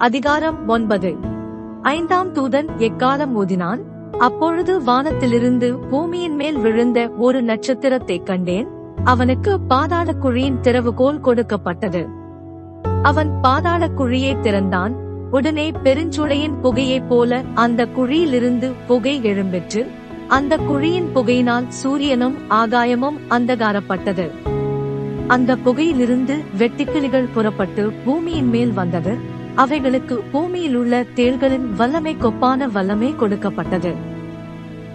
அதிகாரம் ஒன்பது. ஐந்தாம் தூதன் எக்காலம் ஊதினான்? அப்பொழுது வானத்திலிருந்து பூமியின் மேல் விழுந்த ஒரு நட்சத்திரத்தைக் கண்டேன். அவனுக்கு பாதாள குழியின் திறவுகோல் கொடுக்கப்பட்டது. அவன் பாதாள குழியை திறந்தான். உடனே பெருஞ்சுளையின் புகையைப் போல அந்த குழியிலிருந்து புகை எழும்பிற்று. அந்த குழியின் புகையினால் சூரியனும் ஆகாயமும் அந்தகாரப்பட்டது. அந்த புகையிலிருந்து வெட்டிக்கிளிகள் புறப்பட்டு பூமியின் மேல் வந்தது. அவைகளுக்கு பூமியில் உள்ள தேள்களின் வல்லமை கொப்பான வல்லமை கொடுக்கப்பட்டது.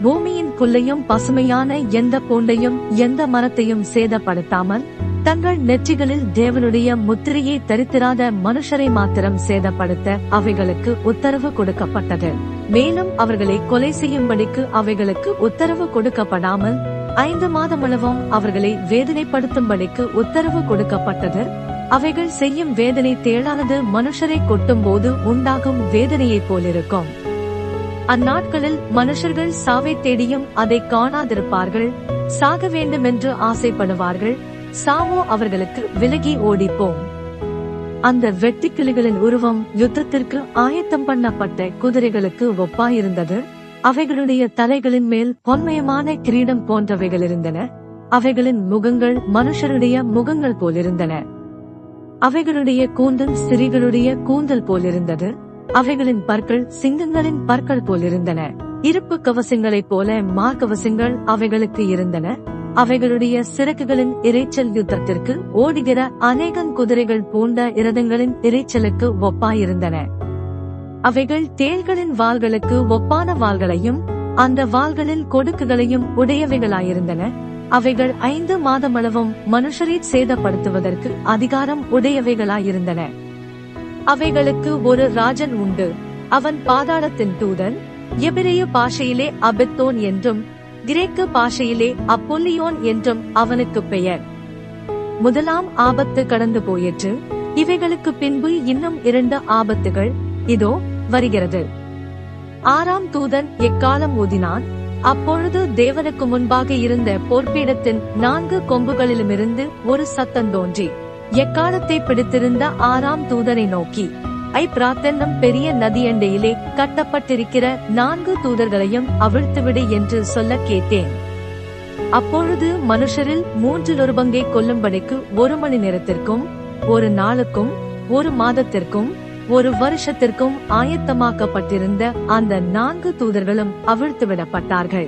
பூமியின் புல்லையும் பசுமையான எந்த பூண்டையும் எந்த மரத்தையும் சேதப்படுத்தாமல் தங்கள் நெற்றிகளில் தேவனுடைய முத்திரையை தரித்திராத மனுஷரை மாத்திரம் சேதப்படுத்த அவைகளுக்கு உத்தரவு கொடுக்கப்பட்டது. மேலும் அவர்களை கொலை செய்யும்படிக்கு அவைகளுக்கு உத்தரவு கொடுக்கப்படாமல் ஐந்து மாதமளவும் அவர்களை வேதனைப்படுத்தும்படிக்கு உத்தரவு கொடுக்கப்பட்டது. அவைகள் செய்யும் வேதனை தேளானது மனுஷரை கொட்டும் போது உண்டாகும் வேதனையைப் போலிருக்கும். அந்நாட்களில் மனுஷர்கள் சாவை தேடியும் அதை காணாதிருப்பார்கள் சாக வேண்டுமென்று ஆசைப்படுவார்கள் சாவோ அவர்களுக்கு விலகி ஓடிப்போம். அந்த வெட்டுக்கிளிகளின் உருவம் யுத்தத்திற்கு ஆயத்தம் பண்ணப்பட்ட குதிரைகளுக்கு ஒப்பாயிருந்தது. அவைகளுடைய தலைகளின் மேல் பொன்மயமான கிரீடம் போன்றவைகள் இருந்தன. அவைகளின் முகங்கள் மனுஷருடைய முகங்கள் போலிருந்தன. அவைகளுடைய கூந்தல் சிறிகளுடைய கூந்தல் போலிருந்தது. அவைகளின் பற்கள் சிங்கங்களின் பற்கள் போலிருந்தன. இருப்பு கவசங்களைப் போல மார்க்கவசங்கள் அவைகளுக்கு இருந்தன. அவைகளுடைய சிறகுகளின் இறைச்சல் யுத்தத்திற்கு ஓடுகிற அநேகன் குதிரைகள் பூண்ட இரதங்களின் இறைச்சலுக்கு ஒப்பாயிருந்தன. அவைகள் தேள்களின் வாள்களுக்கு ஒப்பான வாள்களையும் அந்த வாள்களில் கொடுக்குகளையும் உடையவைகளாயிருந்தன. அவைகள் ஐந்து மாதமளவும் மனுஷரை சேதப்படுத்துவதற்கு அதிகாரம் உடையவைகளாயிருந்தன. அவைகளுக்கு ஒரு ராஜன் உண்டு. அவன் பாதாளத்தின் தூதன். எபிரேய பாஷையிலே அபெத்தோன் என்றும் கிரேக்க பாஷையிலே அப்பொல்லியோன் என்றும் அவனுக்கு பெயர். முதலாம் ஆபத்து கடந்து போயிற்று. இவைகளுக்கு பின்பு இன்னும் இரண்டு ஆபத்துகள் இதோ வருகிறது. ஆறாம் தூதன் எக்காலம் ஊதினான் அப்பொழுது தேவனுக்கு முன்பாக இருந்த போர்ப்பீடத்தின் நான்கு கொம்புகளிலுமிருந்து ஒரு சத்தம் தோன்றி எக்காலத்தை பிடித்திருந்த ஆறாம் தூதனை நோக்கி ஐ பிரார்த்தனம் பெரிய நதியண்டையிலே கட்டப்பட்டிருக்கிற நான்கு தூதர்களையும் அவிழ்த்துவிடு என்று சொல்ல கேட்டேன். அப்பொழுது மனுஷரில் மூன்றில் ஒரு பங்கை கொல்லும்படிக்கு ஒரு மணி நேரத்திற்கும் ஒரு நாளுக்கும் ஒரு மாதத்திற்கும் ஒரு வருஷத்திற்கும் ஆயத்தமாக்கப்பட்டிருந்த அந்த நான்கு தூதர்களும் அவிழ்த்துவிடப்பட்டார்கள்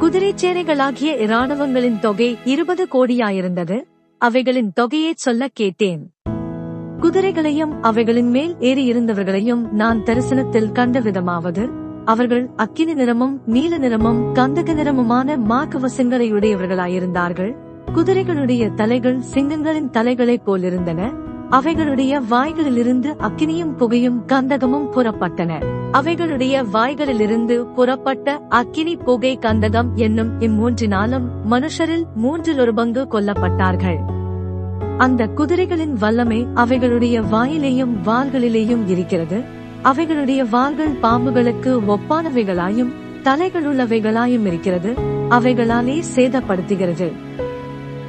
குதிரைச்சேனைகளாகிய இராணுவங்களின் தொகை இருபது கோடியாயிருந்தது. அவைகளின் தொகையை சொல்ல கேட்டேன். குதிரைகளையும் அவைகளின் மேல் ஏறி இருந்தவர்களையும் நான் தரிசனத்தில் கண்ட விதமாவது அவர்கள் அக்கினி நிறமும் நீல நிறமும் கந்தக நிறமுமான மாக்கவசங்களையுடையவர்களாயிருந்தார்கள் குதிரைகளுடைய தலைகள் சிங்கங்களின் தலைகளைப் போலிருந்தன. அவைகளுடைய வாய்களிலிருந்து அக்கினியும் புகையும் கந்தகமும் புறப்பட்டன. அவைகளுடைய வாய்களிலிருந்து புறப்பட்ட அக்கினி புகை கந்தகம் என்னும் இம்மூன்றினாலும் மனுஷரில் மூன்றில் ஒரு பங்கு கொல்லப்பட்டார்கள். அந்த குதிரைகளின் வல்லமை அவைகளுடைய வாயிலேயும் வாள்களிலேயும் இருக்கிறது. அவைகளுடைய வாள்கள் பாம்புகளுக்கு ஒப்பானவைகளாயும் தலைகளுள்ளவைகளாயும் இருக்கிறது. அவைகளாலே சேதப்படுத்துகிறது.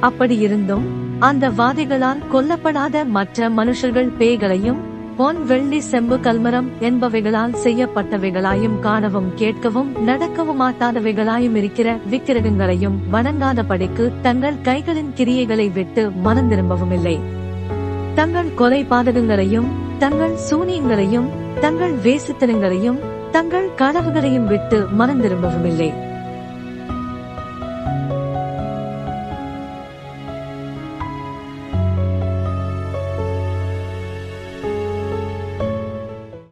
அப்படி இருந்தும் அந்த வாதைகளால் கொல்லப்படாத மற்ற மனுஷர்கள் பேய்களையும் பொன் வெள்ளி செம்பு கல்மரம் என்பவைகளால் செய்யப்பட்டவைகளாயும் காணவும் கேட்கவும் நடக்கவும் மாட்டாதவைகளாயும் இருக்கிற விக்கிரகங்களையும் வணங்காத படிக்கு தங்கள் கைகளின் கிரியைகளை விட்டு மனம் திரும்பவும் இல்லை. தங்கள் கொலை பாதகங்களையும் தங்கள் சூனியங்களையும் தங்கள் வேசுத்தனங்களையும் தங்கள் கனவுகளையும் விட்டு மனம் திரும்பவும் இல்லை.